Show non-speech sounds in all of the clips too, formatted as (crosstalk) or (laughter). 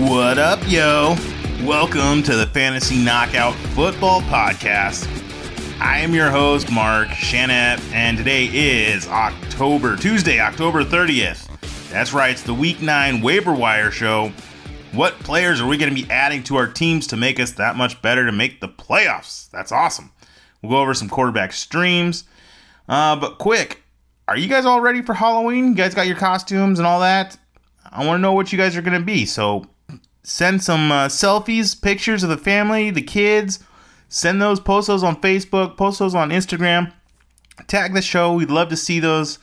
What up, yo? Welcome to the Fantasy Knockout Football Podcast. I am your host, Mark Shanette, and today is October, Tuesday, October 30th. That's right, it's the Week 9 waiver wire show. What players are we going to be adding to our teams to make us that much better to make the playoffs? That's awesome. We'll go over some quarterback streams. Uh, but quick, are you guys all ready for Halloween? You guys got your costumes and all that? I want to know what you guys are going to be. So send some uh, selfies, pictures of the family, the kids. Send those, post those on Facebook, post those on Instagram. Tag the show. We'd love to see those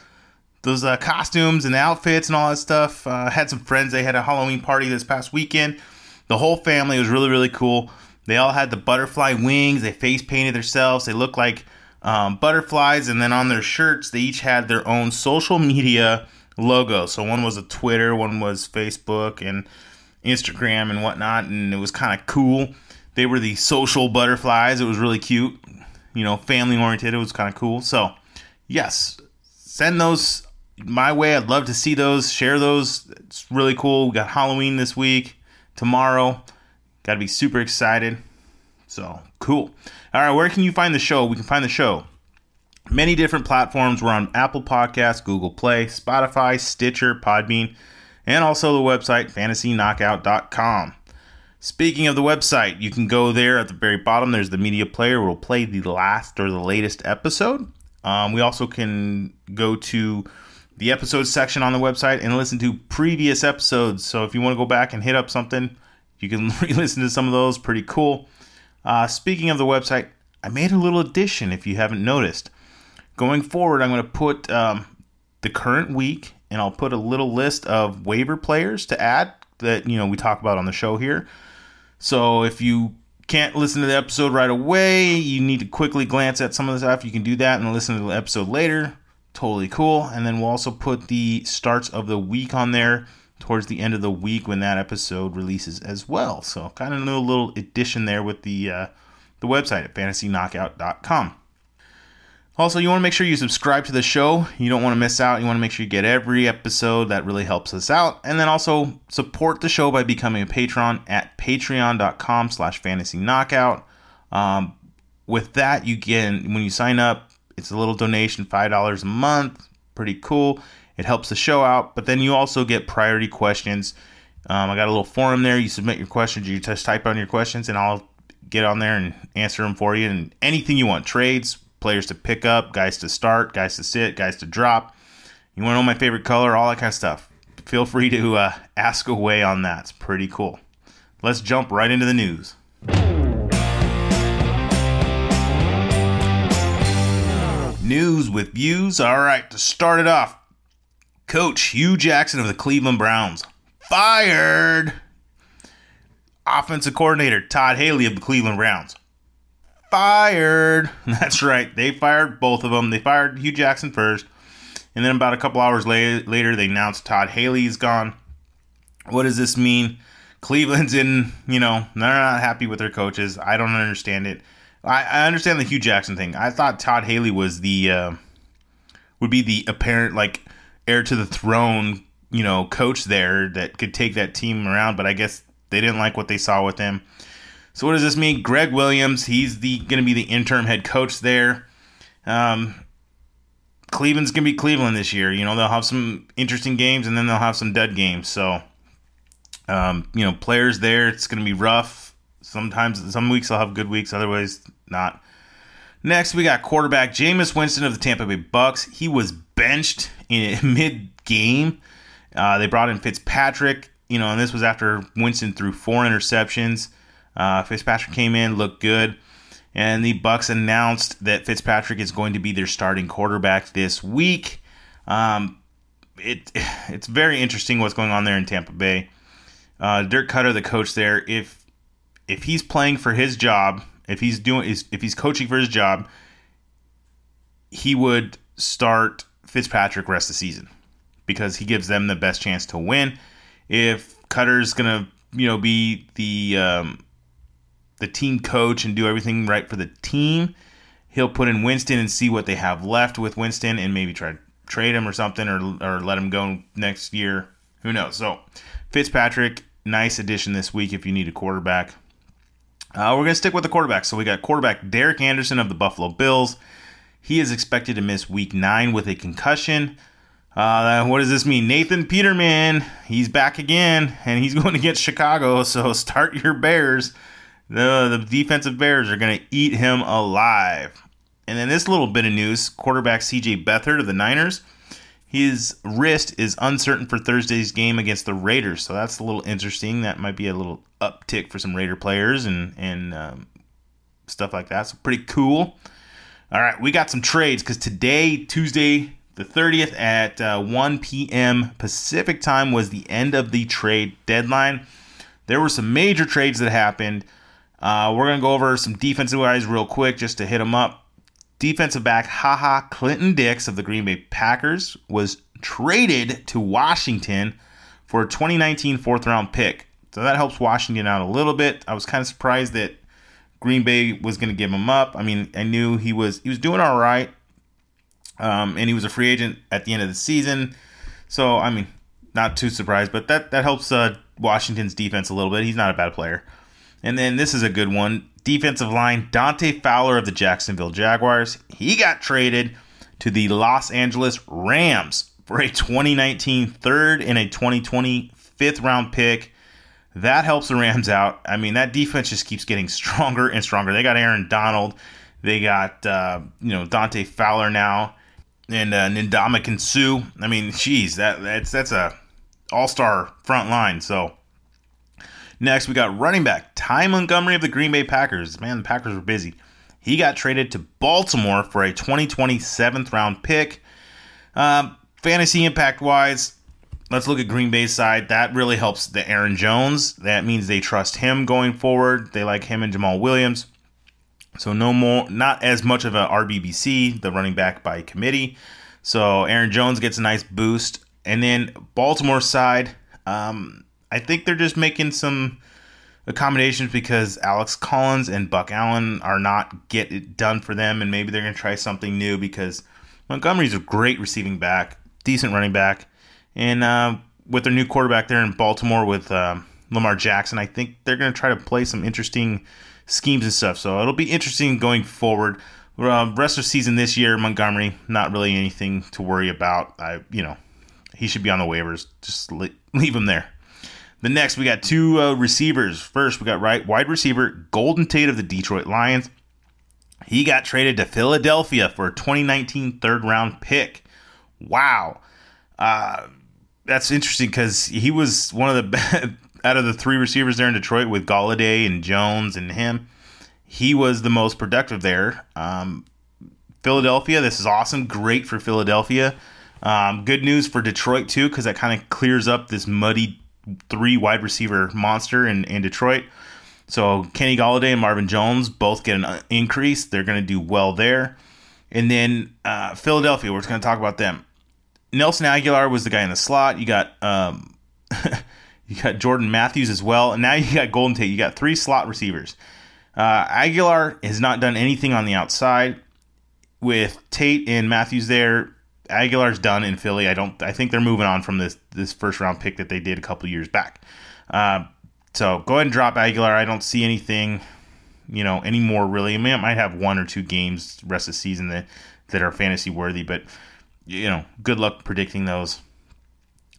those uh, costumes and outfits and all that stuff. Uh, had some friends. They had a Halloween party this past weekend. The whole family was really really cool. They all had the butterfly wings. They face painted themselves. They looked like um, butterflies, and then on their shirts, they each had their own social media logo. So one was a Twitter, one was Facebook and Instagram and whatnot, and it was kind of cool. They were the social butterflies. It was really cute, you know, family oriented. It was kind of cool. So, yes, send those my way. I'd love to see those, share those. It's really cool. We got Halloween this week, tomorrow. Got to be super excited. So, cool. All right, where can you find the show? We can find the show many different platforms. We're on Apple Podcasts, Google Play, Spotify, Stitcher, Podbean, and also the website fantasyknockout.com. Speaking of the website, you can go there at the very bottom. There's the media player. We'll play the last or the latest episode. Um, we also can go to the episode section on the website and listen to previous episodes. So if you want to go back and hit up something, you can (laughs) re-listen to some of those. Pretty cool. Uh, speaking of the website, I made a little addition. If you haven't noticed, going forward, I'm going to put um, the current week and I'll put a little list of waiver players to add that you know we talk about on the show here. So if you can't listen to the episode right away, you need to quickly glance at some of the stuff. You can do that and listen to the episode later. Totally cool. And then we'll also put the starts of the week on there towards the end of the week when that episode releases as well. So kind of a little addition there with the uh, the website at fantasyknockout.com. Also, you want to make sure you subscribe to the show. You don't want to miss out. You want to make sure you get every episode. That really helps us out. And then also support the show by becoming a patron at patreon.com slash fantasy knockout. Um, with that, you get, when you sign up, it's a little donation, $5 a month. Pretty cool. It helps the show out. But then you also get priority questions. Um, I got a little forum there. You submit your questions. You just type on your questions, and I'll get on there and answer them for you. And anything you want trades, players to pick up, guys to start, guys to sit, guys to drop. You want to know my favorite color, all that kind of stuff. Feel free to uh, ask away on that. It's pretty cool. Let's jump right into the news. News with views. All right, to start it off, Coach Hue Jackson of the Cleveland Browns fired. Offensive coordinator Todd Haley of the Cleveland Browns fired. (laughs) That's right. They fired both of them. They fired Hue Jackson first. And then about a couple hours later, they announced Todd Haley's gone. What does this mean? Cleveland's in, you know, they're not happy with their coaches. I don't understand it. I, I understand the Hue Jackson thing. I thought Todd Haley was the, uh, would be the apparent, like, heir to the throne, you know, coach there that could take that team around, but I guess they didn't like what they saw with him. So what does this mean? Gregg Williams, he's the going to be the interim head coach there. Um, Cleveland's going to be Cleveland this year. You know, they'll have some interesting games and then they'll have some dead games. So, um, you know, players there, it's going to be rough. Sometimes, some weeks they'll have good weeks, otherwise not. Next, we got quarterback Jameis Winston of the Tampa Bay Bucks. He was benched in (laughs) mid game. Uh, they brought in Fitzpatrick, you know, and this was after Winston threw four interceptions. Uh, Fitzpatrick came in, looked good, and the Bucks announced that Fitzpatrick is going to be their starting quarterback this week. Um, it (sighs) it's very interesting what's going on there in Tampa Bay. Uh, Dirk Koetter, the coach there, if if he's playing for his job, if he's doing if he's coaching for his job, he would start Fitzpatrick rest of the season because he gives them the best chance to win. If Koetter's gonna you know be the um, the team coach and do everything right for the team. He'll put in Winston and see what they have left with Winston and maybe try to trade him or something or, or let him go next year. Who knows? So Fitzpatrick nice addition this week if you need a quarterback. Uh, we're going to stick with the quarterback. So we got quarterback Derek Anderson of the Buffalo Bills. He is expected to miss week nine with a concussion. Uh, what does this mean? Nathan Peterman, he's back again, and he's (laughs) going against Chicago. So start your Bears. The, the defensive Bears are going to eat him alive. And then this little bit of news quarterback CJ Beathard of the Niners his wrist is uncertain for Thursday's game against the Raiders, so that's a little interesting. That might be a little uptick for some Raider players and and um, stuff like that. So pretty cool. All right, we got some trades because today, Tuesday the 30th at uh, 1 p.m. Pacific time, was the end of the trade deadline. There were some major trades that happened. Uh, we're gonna go over some defensive guys real quick just to hit them up. Defensive back Ha Ha Clinton-Dix of the Green Bay Packers was traded to Washington for a 2019 fourth round pick. So that helps Washington out a little bit. I was kind of surprised that Green Bay was going to give him up. I mean, I knew he was he was doing all right, um, and he was a free agent at the end of the season. So I mean, not too surprised, but that that helps uh, Washington's defense a little bit. He's not a bad player. And then this is a good one defensive line, Dante Fowler of the Jacksonville Jaguars. He got traded to the Los Angeles Rams for a 2019 third and a 2020 fifth round pick. That helps the Rams out. I mean, that defense just keeps getting stronger and stronger. They got Aaron Donald. They got, uh, you know, Dante Fowler now and uh, Ndamukong Suh. I mean, geez, that, that's, that's a all-star front line. So Next, we got running back Ty Montgomery of the Green Bay Packers. Man, the Packers were busy. He got traded to Baltimore for a 2020 seventh round pick. Um, fantasy impact wise, let's look at Green Bay's side. That really helps the Aaron Jones. That means they trust him going forward. They like him and Jamaal Williams. So no more, not as much of a RBBC, the running back by committee. So Aaron Jones gets a nice boost, and then Baltimore side, um, I think they're just making some accommodations because Alex Collins and Buck Allen are not get it done for them, and maybe they're going to try something new because Montgomery's a great receiving back, decent running back, and uh, with their new quarterback there in Baltimore with uh, Lamar Jackson, I think they're going to try to play some interesting schemes and stuff. So it'll be interesting going forward. Uh, rest of season this year, Montgomery, not really anything to worry about. I, you know, he should be on the waivers. Just leave him there. The next, we got two uh, receivers. First, we got right wide receiver Golden Tate of the Detroit Lions. He got traded to Philadelphia for a 2019 third round pick. Wow. Uh, that's interesting because he was one of the (laughs) out of the three receivers there in Detroit with Golladay and Jones and him. He was the most productive there. Um, Philadelphia, this is awesome. Great for Philadelphia. Um, good news for Detroit too, because that kind of clears up this muddy three wide receiver monster in, in Detroit. So Kenny Golladay and Marvin Jones both get an increase. They're going to do well there. And then uh, Philadelphia, we're just going to talk about them. Nelson Agholor was the guy in the slot. You got um, (laughs) you got Jordan Matthews as well, and now you got Golden Tate. You got three slot receivers. Uh, Agholor has not done anything on the outside with Tate and Matthews there. Agholor's done in Philly. I don't. I think they're moving on from this this first round pick that they did a couple years back. Uh, so go ahead and drop Agholor. I don't see anything, you know, anymore really. I mean, might have one or two games rest of the season that that are fantasy worthy, but you know, good luck predicting those.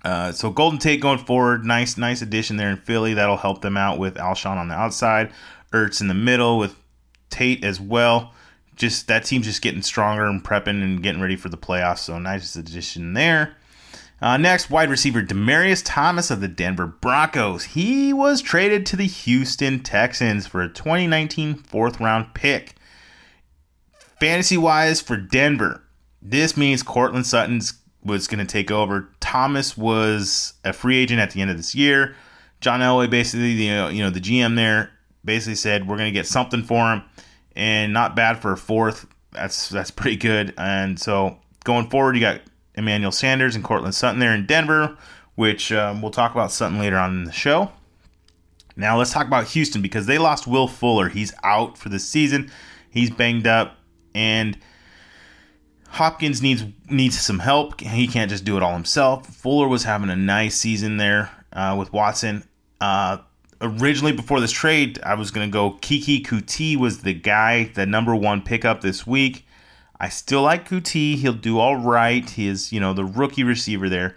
Uh, so Golden Tate going forward, nice nice addition there in Philly. That'll help them out with Alshon on the outside, Ertz in the middle with Tate as well just that team's just getting stronger and prepping and getting ready for the playoffs. So nice addition there. Uh, next, wide receiver Demaryius Thomas of the Denver Broncos. He was traded to the Houston Texans for a 2019 fourth round pick. Fantasy wise for Denver, this means Courtland Sutton's was going to take over. Thomas was a free agent at the end of this year. John Elway, basically, the you know the GM there, basically said we're going to get something for him and not bad for a fourth. That's that's pretty good. And so going forward, you got Emmanuel Sanders and Courtland Sutton there in Denver, which um, we'll talk about Sutton later on in the show. Now let's talk about Houston because they lost Will Fuller. He's out for the season. He's banged up, and Hopkins needs needs some help. He can't just do it all himself. Fuller was having a nice season there uh, with Watson. Uh, originally, before this trade, I was going to go Keke Coutee was the guy, the number one pickup this week. I still like Coutee. He'll do all right. He is, you know, the rookie receiver there.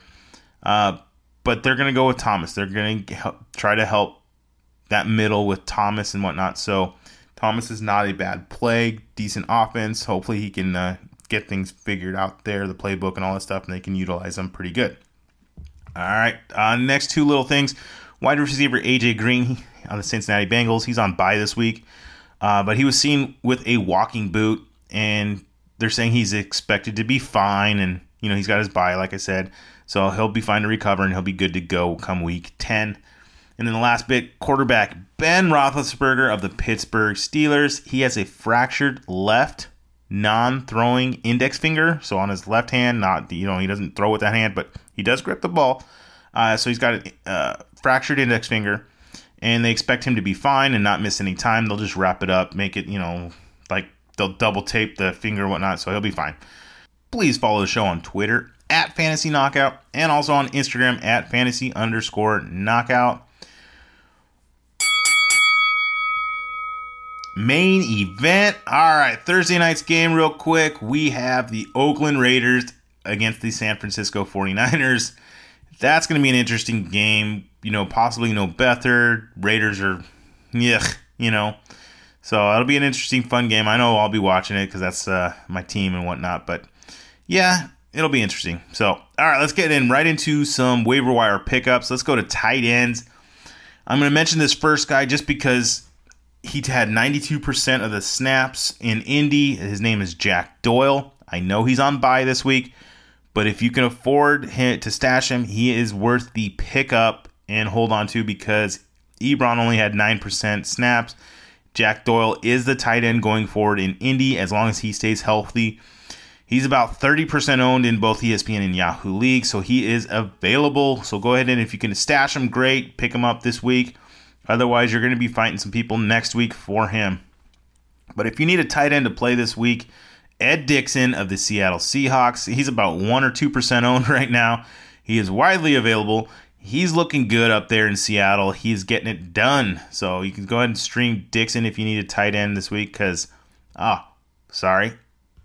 Uh, but they're going to go with Thomas. They're going to try to help that middle with Thomas and whatnot. So Thomas is not a bad play, decent offense. Hopefully he can uh, get things figured out there, the playbook and all that stuff, and they can utilize them pretty good. All right, uh, next two little things. Wide receiver AJ Green on the Cincinnati Bengals. He's on bye this week, uh, but he was seen with a walking boot, and they're saying he's expected to be fine. And you know he's got his bye, like I said, so he'll be fine to recover and he'll be good to go come week ten. And then the last bit, quarterback Ben Roethlisberger of the Pittsburgh Steelers. He has a fractured left non-throwing index finger, so on his left hand. Not you know he doesn't throw with that hand, but he does grip the ball. Uh, so he's got a uh, fractured index finger, and they expect him to be fine and not miss any time. They'll just wrap it up, make it you know like they'll double tape the finger and whatnot, so he'll be fine. Please follow the show on Twitter at Fantasy Knockout and also on Instagram at Fantasy underscore Knockout. main event. All right, Thursday night's game, real quick. We have the Oakland Raiders against the San Francisco 49ers. That's going to be an interesting game. You know, possibly no Beathard. Raiders are, yeah, you know. So it'll be an interesting, fun game. I know I'll be watching it because that's uh, my team and whatnot. But yeah, it'll be interesting. So, all right, let's get in right into some waiver wire pickups. Let's go to tight ends. I'm going to mention this first guy just because he had 92% of the snaps in Indy. His name is Jack Doyle. I know he's on bye this week, but if you can afford to stash him, he is worth the pickup and hold on to because Ebron only had 9% snaps. Jack Doyle is the tight end going forward in Indy as long as he stays healthy. He's about 30% owned in both ESPN and Yahoo League, so he is available. So go ahead and if you can stash him, great. Pick him up this week. Otherwise, you're going to be fighting some people next week for him. But if you need a tight end to play this week, Ed Dickson of the Seattle Seahawks, he's about 1 or 2% owned (laughs) right now. He is widely available. He's looking good up there in Seattle. He's getting it done. So you can go ahead and stream Dickson if you need a tight end this week because, oh, ah, sorry.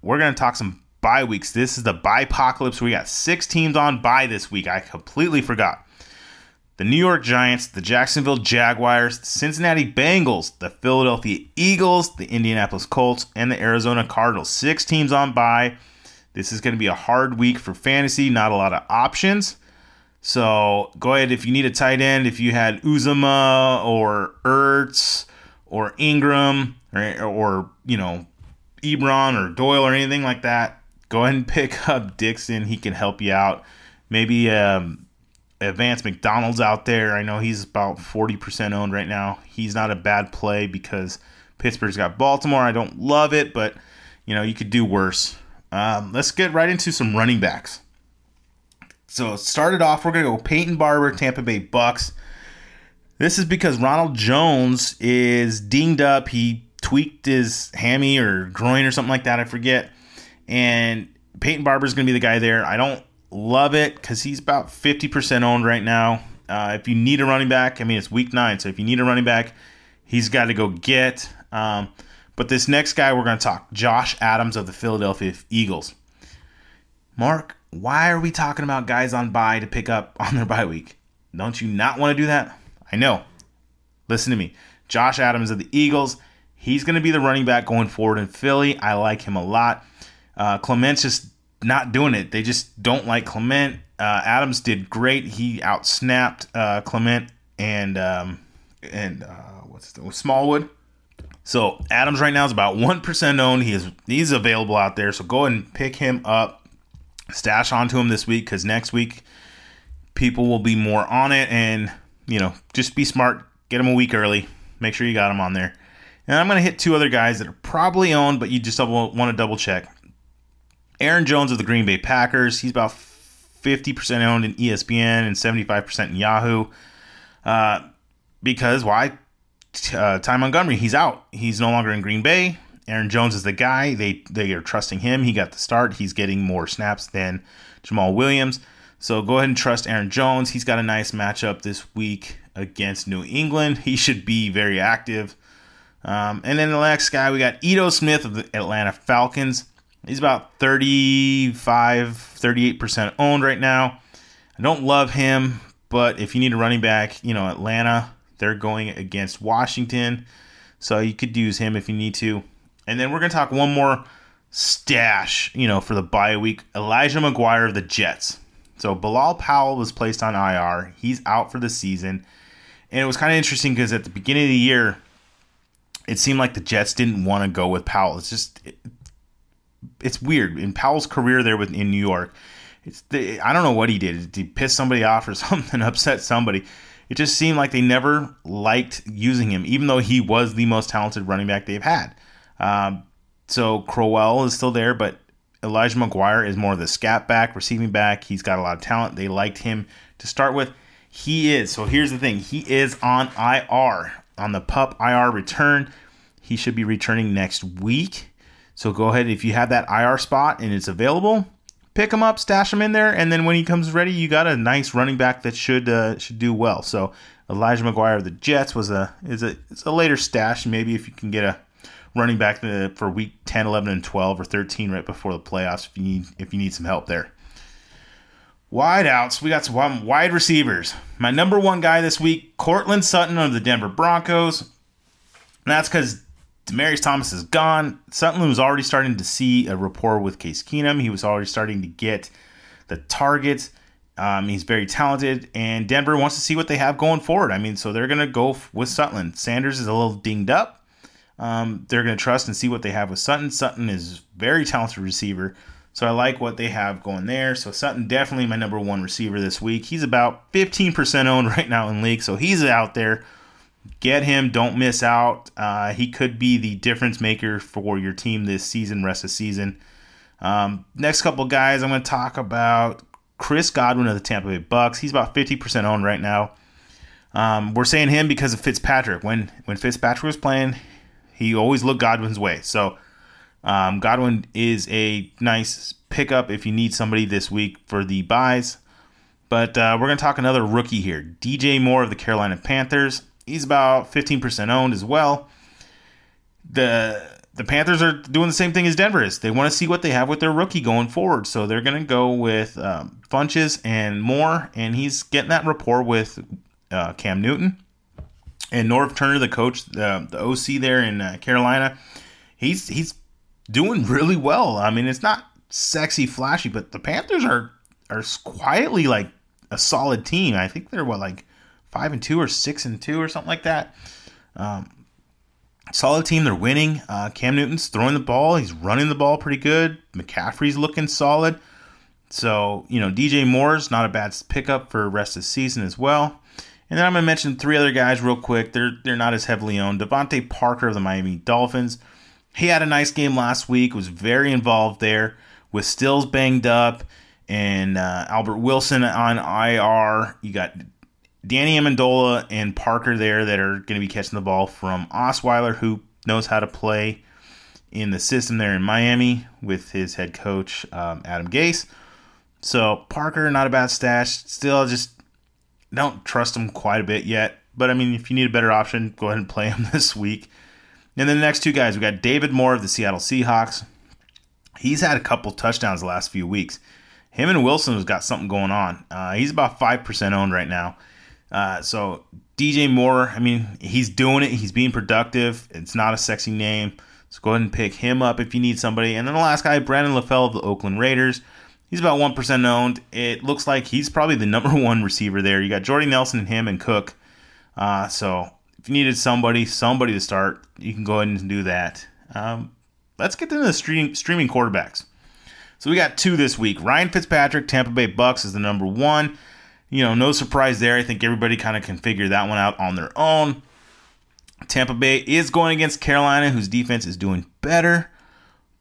We're going to talk some bye weeks. This is the bye apocalypse. We got six teams on bye this week. I completely forgot the New York Giants, the Jacksonville Jaguars, the Cincinnati Bengals, the Philadelphia Eagles, the Indianapolis Colts, and the Arizona Cardinals. Six teams on bye. This is going to be a hard week for fantasy, not a lot of options. So go ahead if you need a tight end, if you had Uzomah or Ertz or Ingram or, or you know, Ebron or Doyle or anything like that, go ahead and (laughs) pick up Dickson. He can help you out. Maybe um, Vance McDonald's out there. I know he's about 40% owned right now. He's not a bad play because Pittsburgh's got Baltimore. I don't love it, but you know, you could do worse. Um, let's get right into some running backs. So, started off, we're to go Peyton Barber, Tampa Bay Bucks. This is because Ronald Jones is dinged up. He tweaked his hammy or groin or something like that. I forget. And Peyton Barber is to be the guy there. I don't love it because he's about 50% owned right now. Uh, if you need a running back, I mean, it's week nine, so if you need a running back, he's got to go get. Um, but this next guy we're going to talk, Josh Adams of the Philadelphia Eagles. Mark, why are we talking about guys on bye to pick up (laughs) on their bye week? Don't you not want to do that? I know. Listen to me. Josh Adams of the Eagles. He's going to be the running back going forward in Philly. I like him a lot. Uh, Clement's just not doing it. They just don't like Clement. Uh, Adams did great. He outsnapped uh, Clement and um, and uh, what's the Smallwood. So Adams right now is about one percent owned. He is he's available out there. So go ahead and pick him up, stash onto him this week because next week people will be more on it. And you know, just be smart. Get him a week early. Make sure you got him on there. And I'm gonna hit two other guys that are probably owned, but you just want to double check. Aaron Jones of the Green Bay Packers. He's about 50% owned in ESPN and 75% in Yahoo. Uh, because why? Uh, Ty Montgomery, he's out. He's no longer in Green Bay. Aaron Jones is the guy. They they are trusting him. He got the start. He's getting more snaps than Jamaal Williams. So go ahead and trust Aaron Jones. He's got a nice matchup this week against New England. He should be very active. Um, and then the next guy, we got Ito Smith of the Atlanta Falcons. He's about 35, 38% owned right now. I don't love him, but if you need a running back, you know, Atlanta, they're going against Washington. So you could use him if you need to. And then we're going to talk one more stash, you know, for the bye week. Elijah McGuire of the Jets. So Bilal Powell was placed on IR. He's out for the season. And it was kind of interesting because at the beginning of the year, it seemed like the Jets didn't want to go with Powell. It's just, it, it's weird. In Powell's career there with in New York, it's the, I don't know what he did. Did he piss somebody off or (laughs) something, upset somebody? It just seemed like they never liked using him, even though he was the most talented running back they've had. Um, so Crowell is still there, but Elijah McGuire is more of the scat back, receiving back. He's got a lot of talent. They liked him to start with. He is. So here's the thing he is on IR, on the pup IR return. He should be returning next week. So go ahead if you have that IR spot and it's available, pick him up, stash him in there, and then when he comes ready, you got a nice running back that should uh, should do well. So Elijah McGuire of the Jets was a is a it's a later stash. Maybe if you can get a running back for week 10, 11, and 12 or 13 right before the playoffs if you need if you need some help there. Wide outs, we got some wide receivers. My number one guy this week, Courtland Sutton of the Denver Broncos. And that's because Demaryius Thomas is gone. Sutton was already starting to see a rapport with Case Keenum. He was already starting to get the targets. Um, he's very talented, and Denver wants to see what they have going forward. I mean, so they're going to go with Sutton. Sanders is a little dinged up. Um, they're going to trust and see what they have with Sutton. Sutton is very talented receiver, so I like what they have going there. So Sutton definitely my number one receiver this week. He's about 15% owned (laughs) right now in league, so he's out there Get him. Don't miss out. Uh, he could be the difference maker for your team this season, rest of season. Um, next couple guys I'm going to talk about Chris Godwin of the Tampa Bay Bucks. He's about 50% owned right now. Um, we're saying him because of Fitzpatrick. When when Fitzpatrick was playing, he always looked Godwin's way. So um, Godwin is a nice pickup if you need somebody this week for the byes. But uh, we're going to talk another rookie here, DJ Moore of the Carolina Panthers. He's about 15% owned as well. The the Panthers are doing the same thing as Denver is. They want to see what they have with their rookie going forward. So they're going to go with um, Funchess and Moore, and he's getting that rapport with uh, Cam Newton. And Norv Turner, the coach, the, the OC there in uh, Carolina, he's he's doing really well. I mean, it's not sexy, flashy, but the Panthers are are quietly like a solid team. I think they're what like five and two or six and two or something like that. Um, solid team. They're winning. Uh, Cam Newton's throwing the ball. He's running the ball pretty good. McCaffrey's looking solid. So, you know, DJ Moore's not a bad pickup for rest of the season as well. And then I'm to mention three other guys real quick. They're they're not as heavily owned. DeVante Parker of the Miami Dolphins. He had a nice game last week. Was very involved there. With Stills banged up and uh, Albert Wilson on IR. You got Danny Amendola and Parker there that are going to be catching the ball from Osweiler, who knows how to play in the system there in Miami with his head coach um, Adam Gase. So Parker, not a bad stash. Still, just don't trust him quite a bit yet. But I mean, if you need a better option, go ahead and play (laughs) him this week. And then the next two guys, we got David Moore of the Seattle Seahawks. He's had a couple touchdowns the last few weeks. Him and Wilson has got something going on. Uh, he's about five percent owned right now. Uh, so DJ Moore, I mean, he's doing it. He's being productive. It's not a sexy name. So go ahead and pick him up if you need somebody. And then the last guy, Brandon LaFell of the Oakland Raiders. He's about 1% owned. It looks like he's probably the number (laughs) one receiver there. You got Jordy Nelson and him and Cook. Uh, so if you needed somebody, somebody to start, you can go ahead and do that. Um, let's get into the stream, streaming quarterbacks. So we got two this week. Ryan Fitzpatrick, Tampa Bay Bucks is the number one you know, no surprise there. I think everybody kind of can figure that one out on their own. Tampa Bay is going against Carolina, whose defense is doing better,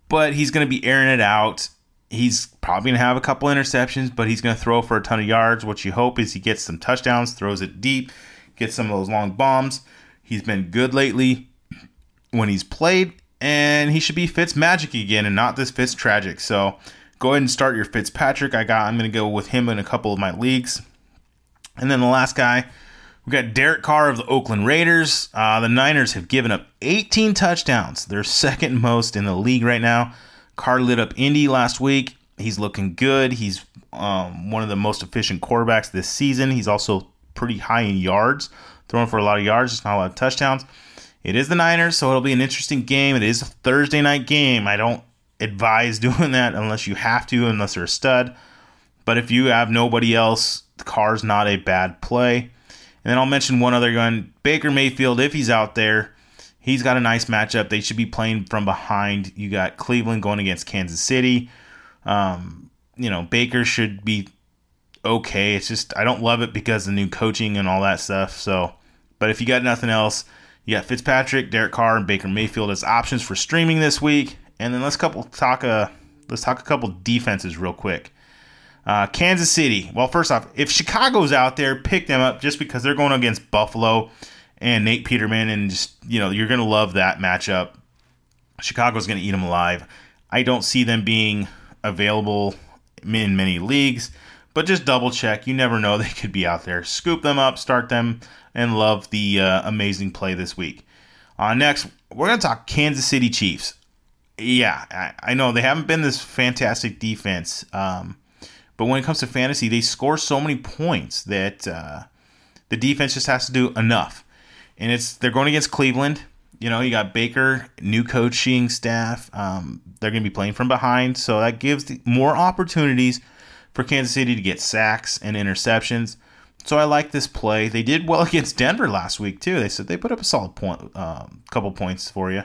but he's going to be airing it out. He's probably going to have a couple interceptions, but he's going to throw for a ton of yards. What you hope is he gets some touchdowns, throws it deep, gets some of those long bombs. He's been good lately when he's played, and he should be Fitz magic again and not this Fitz tragic. So go ahead and start your Fitzpatrick. I got. I'm going to go with him in a couple of my leagues. And then the last guy, we got Derek Carr of the Oakland Raiders. Uh, the Niners have given up 18 touchdowns. They're second most in the league right now. Carr lit up Indy last week. He's looking good. He's um, one of the most efficient quarterbacks this season. He's also pretty high in yards, throwing for a lot of yards, just not a lot of touchdowns. It is the Niners, so it'll be an interesting game. It is a Thursday night game. I don't advise (laughs) doing that unless you have to, unless you're a stud. But if you have nobody else, the Carr's not a bad play. And then I'll mention one other gun, Baker Mayfield, if he's out there, he's got a nice matchup. They should be playing from behind. You got Cleveland going against Kansas City. Um, you know, Baker should be okay. It's just I don't love it because the new coaching and all that stuff. So, but if you got nothing else, you got Fitzpatrick, Derek Carr, and Baker Mayfield as options for streaming this week. And then let's couple talk a uh, let's talk a couple defenses real quick. Uh, Kansas City. Well, first off, if Chicago's out there, pick them up just because they're going against Buffalo and Nate Peterman, and just you know you're to love that matchup. Chicago's to eat them alive. I don't see them being available in many leagues, but just double check. You never know; (laughs) they could be out there. Scoop them up, start them, and love the uh, amazing play this week. Uh, next, we're to talk Kansas City Chiefs. Yeah, I, I, know they haven't been this fantastic defense. Um, but when it comes to fantasy, they score so many points that uh, the defense just has to do enough. And it's they're going against Cleveland. You know, you got Baker, new coaching staff. Um, they're going to be playing from behind, so that gives more opportunities for Kansas City to get sacks and interceptions. So I like this play. They did well (laughs) against Denver last week too. They said they put up a solid point, um, couple points for you.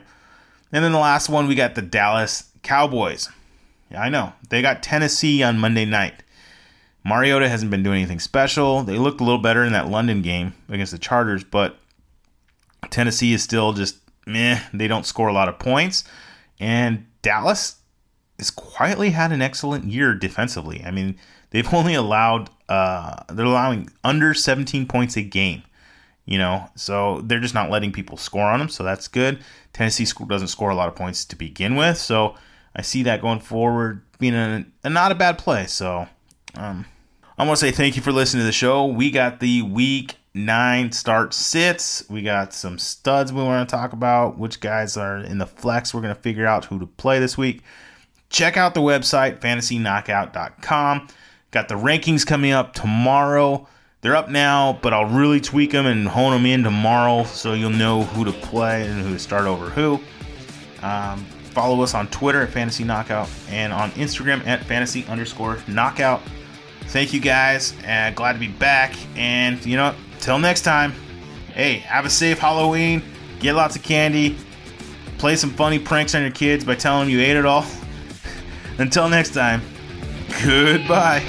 And then the last one, we got the Dallas Cowboys. Yeah, I know. They got Tennessee on Monday night. Mariota hasn't been doing anything special. They looked a little better in that London game against the Chargers, but Tennessee is still just meh. They don't score a lot of points. And Dallas has quietly had an excellent year defensively. I mean, they've (laughs) only allowed uh, they're allowing under 17 points a game. You know, so they're just not letting people score on them, so that's good. Tennessee school doesn't score a lot of points to begin with, so I see that going forward being a, a not a bad play. So um, I want to say thank you for listening to the show. We got the week nine start sits. We got some studs we want to talk about. Which guys are in the flex? We're going to figure out who to play this week. Check out the website, fantasyknockout.com. Got the rankings coming up tomorrow. They're up now, but I'll really tweak them and hone them in tomorrow so you'll know who to play and who to start over who. Um, follow us on Twitter at Fantasy Knockout and on Instagram at Fantasy underscore Knockout. Thank you guys, and glad to be back. And you know, till next time, hey, have a safe Halloween, get lots of candy, play some funny pranks on your kids by telling them you ate it all. (laughs) Until next time, goodbye.